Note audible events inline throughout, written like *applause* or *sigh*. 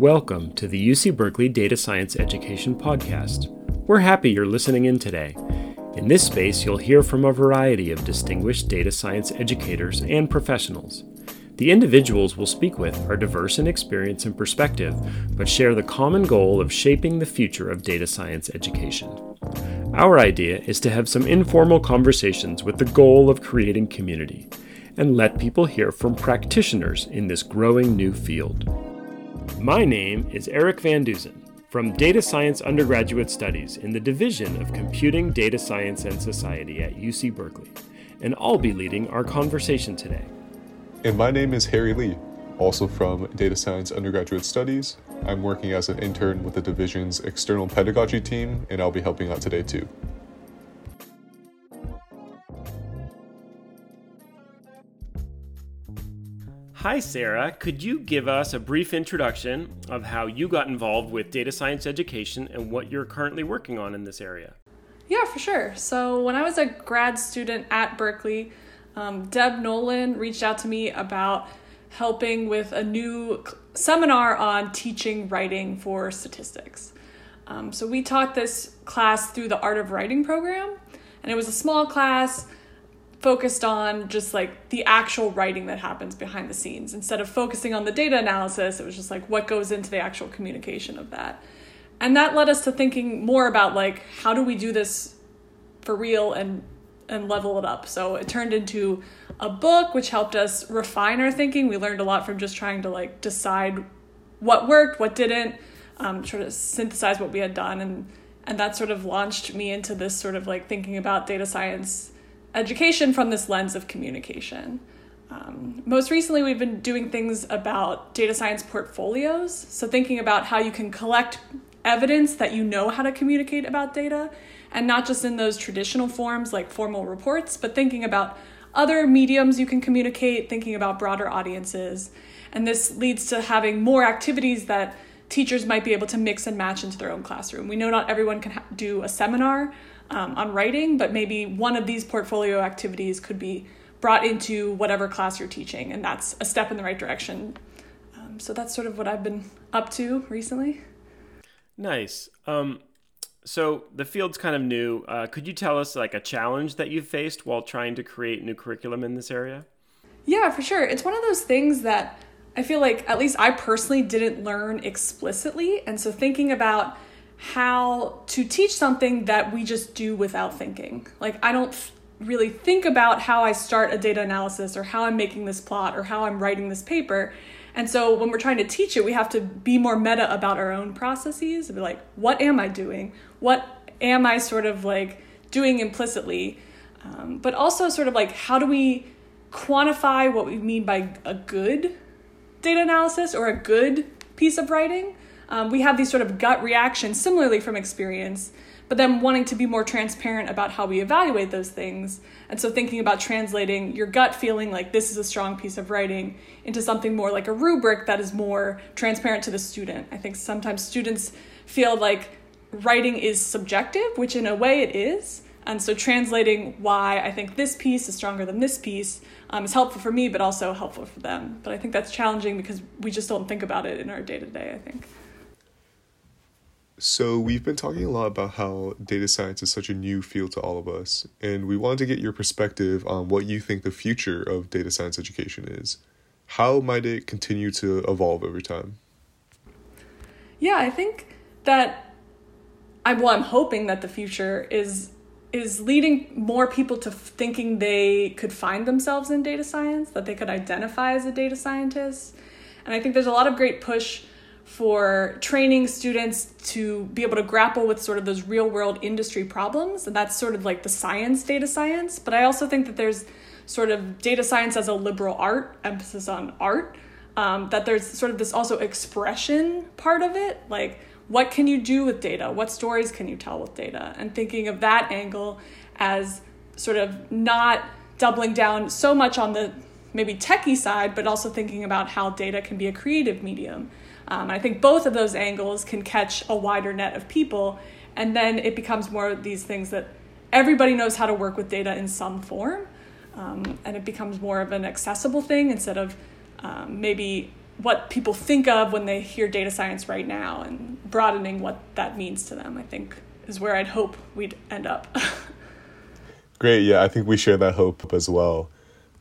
Welcome to the UC Berkeley Data Science Education Podcast. We're happy you're listening in today. In this space, you'll hear from a variety of distinguished data science educators and professionals. The individuals we'll speak with are diverse in experience and perspective, but share the common goal of shaping the future of data science education. Our idea is to have some informal conversations with the goal of creating community and let people hear from practitioners in this growing new field. My name is Eric Van Dusen from Data Science Undergraduate Studies in the Division of Computing, Data Science, and Society at UC Berkeley, and I'll be leading our conversation today. And my name is Harry Lee, also from Data Science Undergraduate Studies. I'm working as an intern with the division's external pedagogy team, and I'll be helping out today too. Hi, Sara. Could you give us a brief introduction of how you got involved with data science education and what you're currently working on in this area? Yeah, for sure. So, when I was a grad student at Berkeley, um, Deb Nolan reached out to me about helping with a new seminar on teaching writing for statistics. Um, so, we taught this class through the Art of Writing program, and it was a small class focused on just like the actual writing that happens behind the scenes. Instead of focusing on the data analysis it was just like what goes into the actual communication of that. And that led us to thinking more about like how do we do this for real and and level it up? So it turned into a book which helped us refine our thinking. We learned a lot from just trying to like decide what worked what didn't um, sort of synthesize what we had done. And and that sort of launched me into this sort of like thinking about data science education from this lens of communication. Um, most recently, we've been doing things about data science portfolios. So, thinking about how you can collect evidence that you know how to communicate about data, and not just in those traditional forms like formal reports, but thinking about other mediums you can communicate, thinking about broader audiences. And this leads to having more activities that teachers might be able to mix and match into their own classroom. We know not everyone can ha- do a seminar, um, on writing, but maybe one of these portfolio activities could be brought into whatever class you're teaching, and that's a step in the right direction. Um, so that's sort of what I've been up to recently. Nice. Um, so the field's kind of new. Uh, could you tell us like a challenge that you've faced while trying to create new curriculum in this area? Yeah, for sure. It's one of those things that I feel like at least I personally didn't learn explicitly, and so thinking about how to teach something that we just do without thinking. Like, I don't really think about how I start a data analysis or how I'm making this plot or how I'm writing this paper. And so when we're trying to teach it, we have to be more meta about our own processes. and Be like, what am I doing? What am I sort of like doing implicitly? Um, but also sort of like, how do we quantify what we mean by a good data analysis or a good piece of writing? um, we have these sort of gut reactions similarly from experience but then wanting to be more transparent about how we evaluate those things and so thinking about translating your gut feeling like this is a strong piece of writing into something more like a rubric that is more transparent to the student i think sometimes students feel like writing is subjective which in a way it is and so translating why i think this piece is stronger than this piece um, is helpful for me but also helpful for them but i think that's challenging because we just don't think about it in our day-to-day i think so, we've been talking a lot about how data science is such a new field to all of us, and we wanted to get your perspective on what you think the future of data science education is. How might it continue to evolve over time? Yeah, I think that I'm well, I'm hoping that the future is is leading more people to thinking they could find themselves in data science, that they could identify as a data scientist. And I think there's a lot of great push for training students to be able to grapple with sort of those real world industry problems. And that's sort of like the science, data science. But I also think that there's sort of data science as a liberal art, emphasis on art. Um, that there's sort of this also expression part of it. Like, what can you do with data? What stories can you tell with data? And thinking of that angle as sort of not doubling down so much on the maybe techie side, but also thinking about how data can be a creative medium um, I think both of those angles can catch a wider net of people, and then it becomes more of these things that everybody knows how to work with data in some form, um, and it becomes more of an accessible thing instead of um, maybe what people think of when they hear data science right now and broadening what that means to them, I think is where I'd hope we'd end up. *laughs* Great. Yeah, I think we share that hope as well.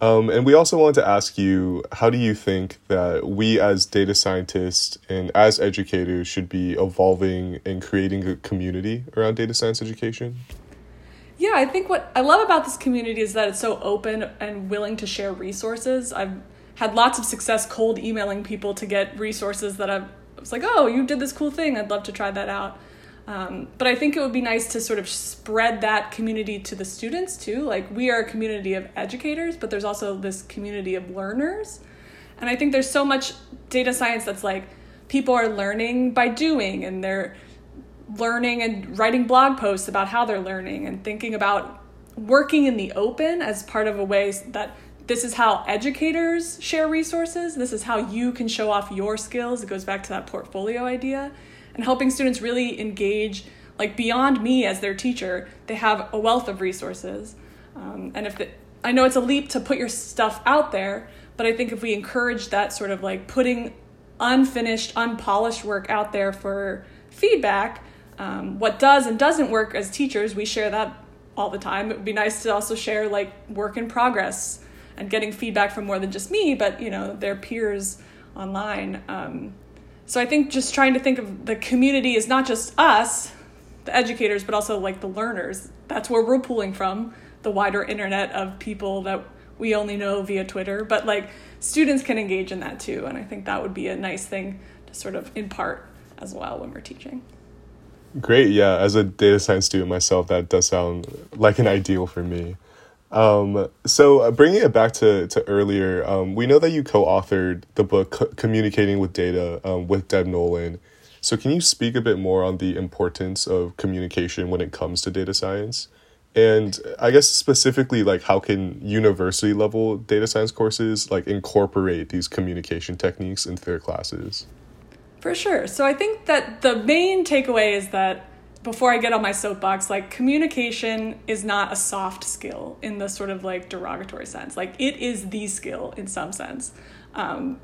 Um, and we also wanted to ask you how do you think that we as data scientists and as educators should be evolving and creating a community around data science education? Yeah, I think what I love about this community is that it's so open and willing to share resources. I've had lots of success cold emailing people to get resources that I was like, oh, you did this cool thing. I'd love to try that out. Um, but I think it would be nice to sort of spread that community to the students too. Like, we are a community of educators, but there's also this community of learners. And I think there's so much data science that's like people are learning by doing and they're learning and writing blog posts about how they're learning and thinking about working in the open as part of a way that this is how educators share resources. This is how you can show off your skills. It goes back to that portfolio idea and helping students really engage like beyond me as their teacher they have a wealth of resources um, and if the, i know it's a leap to put your stuff out there but i think if we encourage that sort of like putting unfinished unpolished work out there for feedback um, what does and doesn't work as teachers we share that all the time it would be nice to also share like work in progress and getting feedback from more than just me but you know their peers online um, so I think just trying to think of the community is not just us, the educators, but also like the learners. That's where we're pulling from the wider internet of people that we only know via Twitter. But like students can engage in that too. And I think that would be a nice thing to sort of impart as well when we're teaching. Great. Yeah. As a data science student myself, that does sound like an ideal for me. Um, so uh, bringing it back to, to earlier, um, we know that you co-authored the book C- Communicating with Data um, with Deb Nolan. So can you speak a bit more on the importance of communication when it comes to data science? And I guess specifically, like how can university level data science courses like incorporate these communication techniques into their classes? For sure. So I think that the main takeaway is that before I get on my soapbox, like communication is not a soft skill in the sort of like derogatory sense. Like it is the skill in some sense. Um,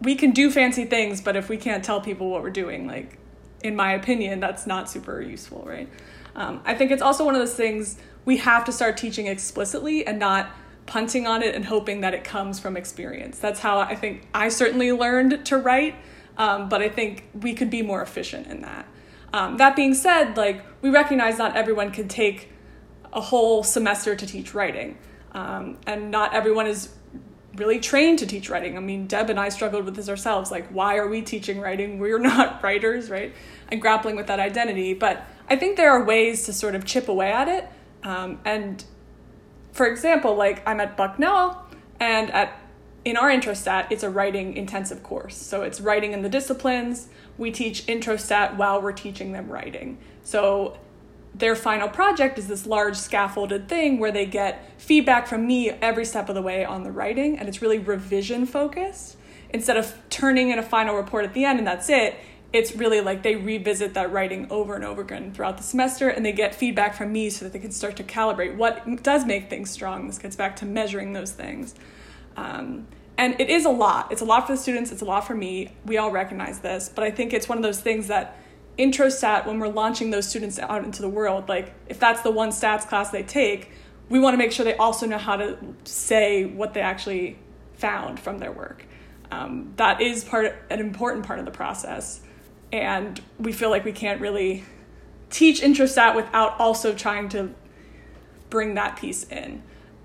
we can do fancy things, but if we can't tell people what we're doing, like in my opinion, that's not super useful, right? Um, I think it's also one of those things we have to start teaching explicitly and not punting on it and hoping that it comes from experience. That's how I think I certainly learned to write, um, but I think we could be more efficient in that. Um, that being said, like we recognize not everyone can take a whole semester to teach writing, um, and not everyone is really trained to teach writing. I mean, Deb and I struggled with this ourselves. Like, why are we teaching writing? *laughs* We're not writers, right? And grappling with that identity. But I think there are ways to sort of chip away at it. Um, and for example, like I'm at Bucknell, and at in our intro introstat, it's a writing intensive course. So it's writing in the disciplines. We teach intro introstat while we're teaching them writing. So their final project is this large scaffolded thing where they get feedback from me every step of the way on the writing, and it's really revision focused. Instead of turning in a final report at the end and that's it, it's really like they revisit that writing over and over again throughout the semester and they get feedback from me so that they can start to calibrate what does make things strong. This gets back to measuring those things. Um, and it is a lot. It's a lot for the students, it's a lot for me. We all recognize this, but I think it's one of those things that introstat when we're launching those students out into the world, like if that's the one stats class they take, we want to make sure they also know how to say what they actually found from their work. Um, that is part an important part of the process, and we feel like we can't really teach introstat without also trying to bring that piece in.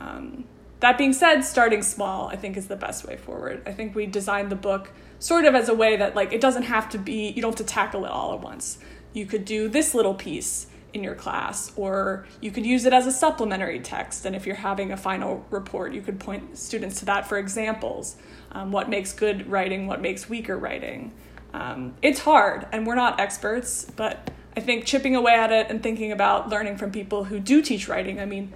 Um, that being said, starting small, I think, is the best way forward. I think we designed the book sort of as a way that, like, it doesn't have to be, you don't have to tackle it all at once. You could do this little piece in your class, or you could use it as a supplementary text. And if you're having a final report, you could point students to that for examples. Um, what makes good writing, what makes weaker writing. Um, it's hard, and we're not experts, but I think chipping away at it and thinking about learning from people who do teach writing. I mean,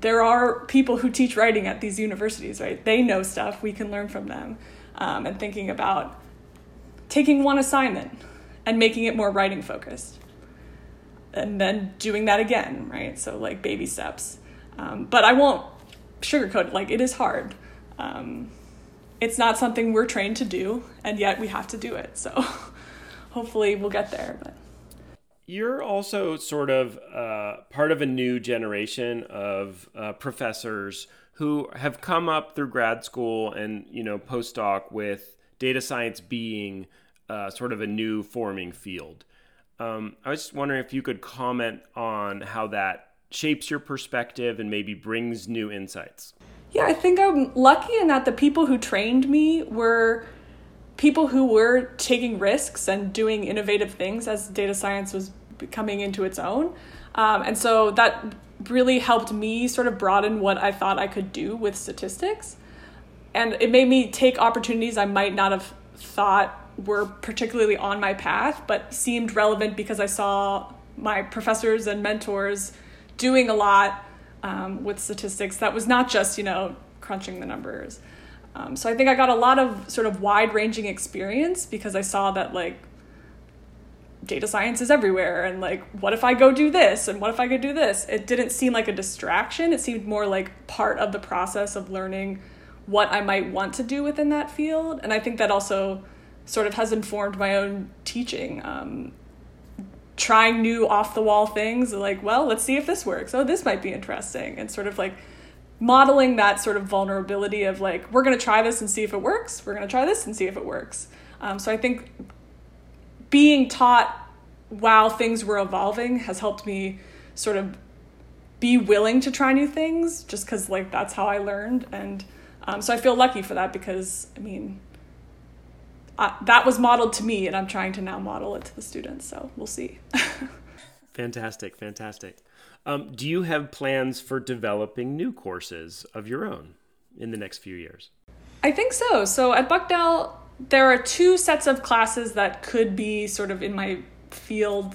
there are people who teach writing at these universities, right? They know stuff, we can learn from them. Um, and thinking about taking one assignment and making it more writing focused. And then doing that again, right? So, like baby steps. Um, but I won't sugarcoat it, like, it is hard. Um, it's not something we're trained to do, and yet we have to do it. So *laughs* hopefully we'll get there. But you're also sort of uh, part of a new generation of uh, professors who have come up through grad school and you know postdoc with data science being uh, sort of a new forming field. Um, I was just wondering if you could comment on how that shapes your perspective and maybe brings new insights. Yeah, I think I'm lucky in that the people who trained me were people who were taking risks and doing innovative things as data science was coming into its own. Um, and so that really helped me sort of broaden what I thought I could do with statistics. And it made me take opportunities I might not have thought were particularly on my path, but seemed relevant because I saw my professors and mentors doing a lot um, with statistics that was not just, you know, crunching the numbers. Um, so I think I got a lot of sort of wide ranging experience because I saw that like data science is everywhere and like what if I go do this and what if I go do this? It didn't seem like a distraction. It seemed more like part of the process of learning what I might want to do within that field. And I think that also sort of has informed my own teaching. Um, trying new off the wall things like, well, let's see if this works. Oh, this might be interesting. And sort of like modeling that sort of vulnerability of like, we're going to try this and see if it works. We're going to try this and see if it works. Um, so I think being taught while things were evolving has helped me sort of be willing to try new things just because like that's how I learned. And um, so I feel lucky for that because, I mean, I, that was modeled to me and I'm trying to now model it to the students. So we'll see. *laughs* fantastic. Fantastic. Um, do you have plans for developing new courses of your own in the next few years? I think so. So at Bucknell, there are two sets of classes that could be sort of in my field.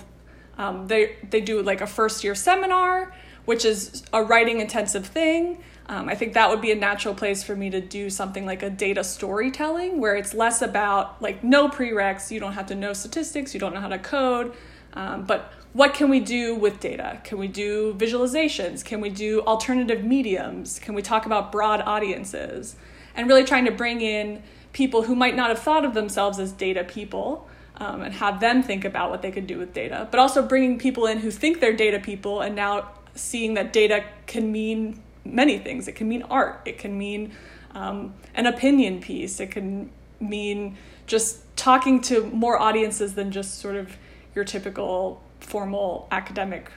Um, they they do like a first year seminar, which is a writing intensive thing. Um, I think that would be a natural place for me to do something like a data storytelling, where it's less about like no prereqs. You don't have to know statistics. You don't know how to code, um, but what can we do with data? Can we do visualizations? Can we do alternative mediums? Can we talk about broad audiences? And really trying to bring in people who might not have thought of themselves as data people um, and have them think about what they could do with data, but also bringing people in who think they're data people and now seeing that data can mean many things. It can mean art, it can mean um, an opinion piece, it can mean just talking to more audiences than just sort of your typical formal academic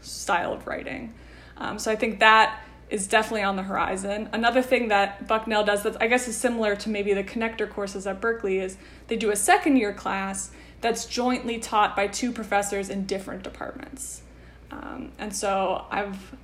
style of writing. Um, so I think that is definitely on the horizon. Another thing that Bucknell does that I guess is similar to maybe the connector courses at Berkeley is they do a second year class that's jointly taught by two professors in different departments. Um, and so I've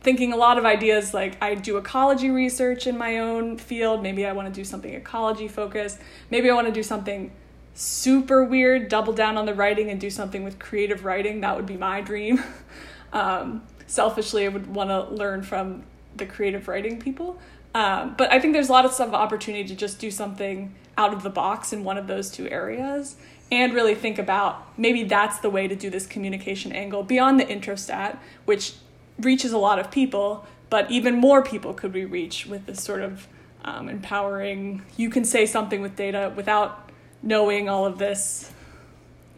thinking a lot of ideas like I do ecology research in my own field. Maybe I want to do something ecology focused. Maybe I want to do something super weird, double down on the writing and do something with creative writing. That would be my dream. *laughs* um, selfishly, I would want to learn from the creative writing people. Um, but I think there's a lot of opportunity to just do something out of the box in one of those two areas and really think about maybe that's the way to do this communication angle beyond the introstat, which reaches a lot of people, but even more people could we reach with this sort of um, empowering, you can say something with data without knowing all of this.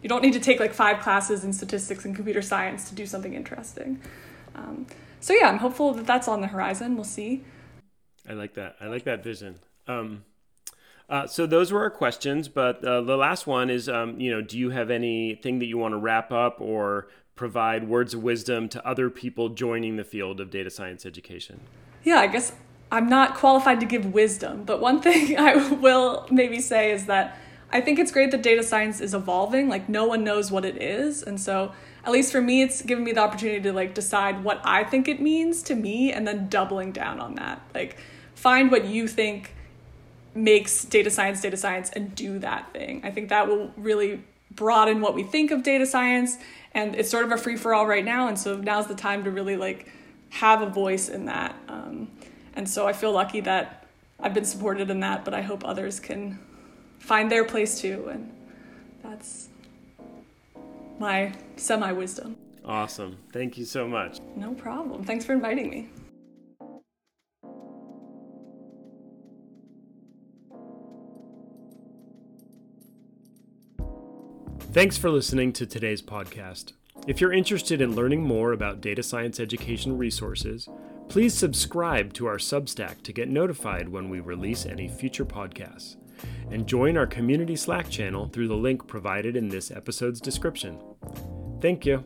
You don't need to take like five classes in statistics and computer science to do something interesting. Um, so yeah, I'm hopeful that that's on the horizon. We'll see. I like that. I like that vision. Um, uh, so those were our questions, but uh, the last one is, um, you know, do you have anything that you want to wrap up or provide words of wisdom to other people joining the field of data science education? Yeah, I guess I'm not qualified to give wisdom, but one *laughs* thing I will maybe say is that I think it's great that data science is evolving. Like no one knows what it is, and so at least for me, it's given me the opportunity to like decide what I think it means to me, and then doubling down on that. Like find what you think makes data science data science and do that thing. I think that will really broaden what we think of data science and it's sort of a free for all right now and so now's the time to really like have a voice in that um, and so I feel lucky that I've been supported in that but I hope others can find their place too. And that's my semi wisdom. Awesome. Thank you so much. No problem. Thanks for inviting me. Thanks for listening to today's podcast. If you're interested in learning more about data science education resources, please subscribe to our Substack to get notified when we release any future podcasts. And join our community Slack channel through the link provided in this episode's description. Thank you.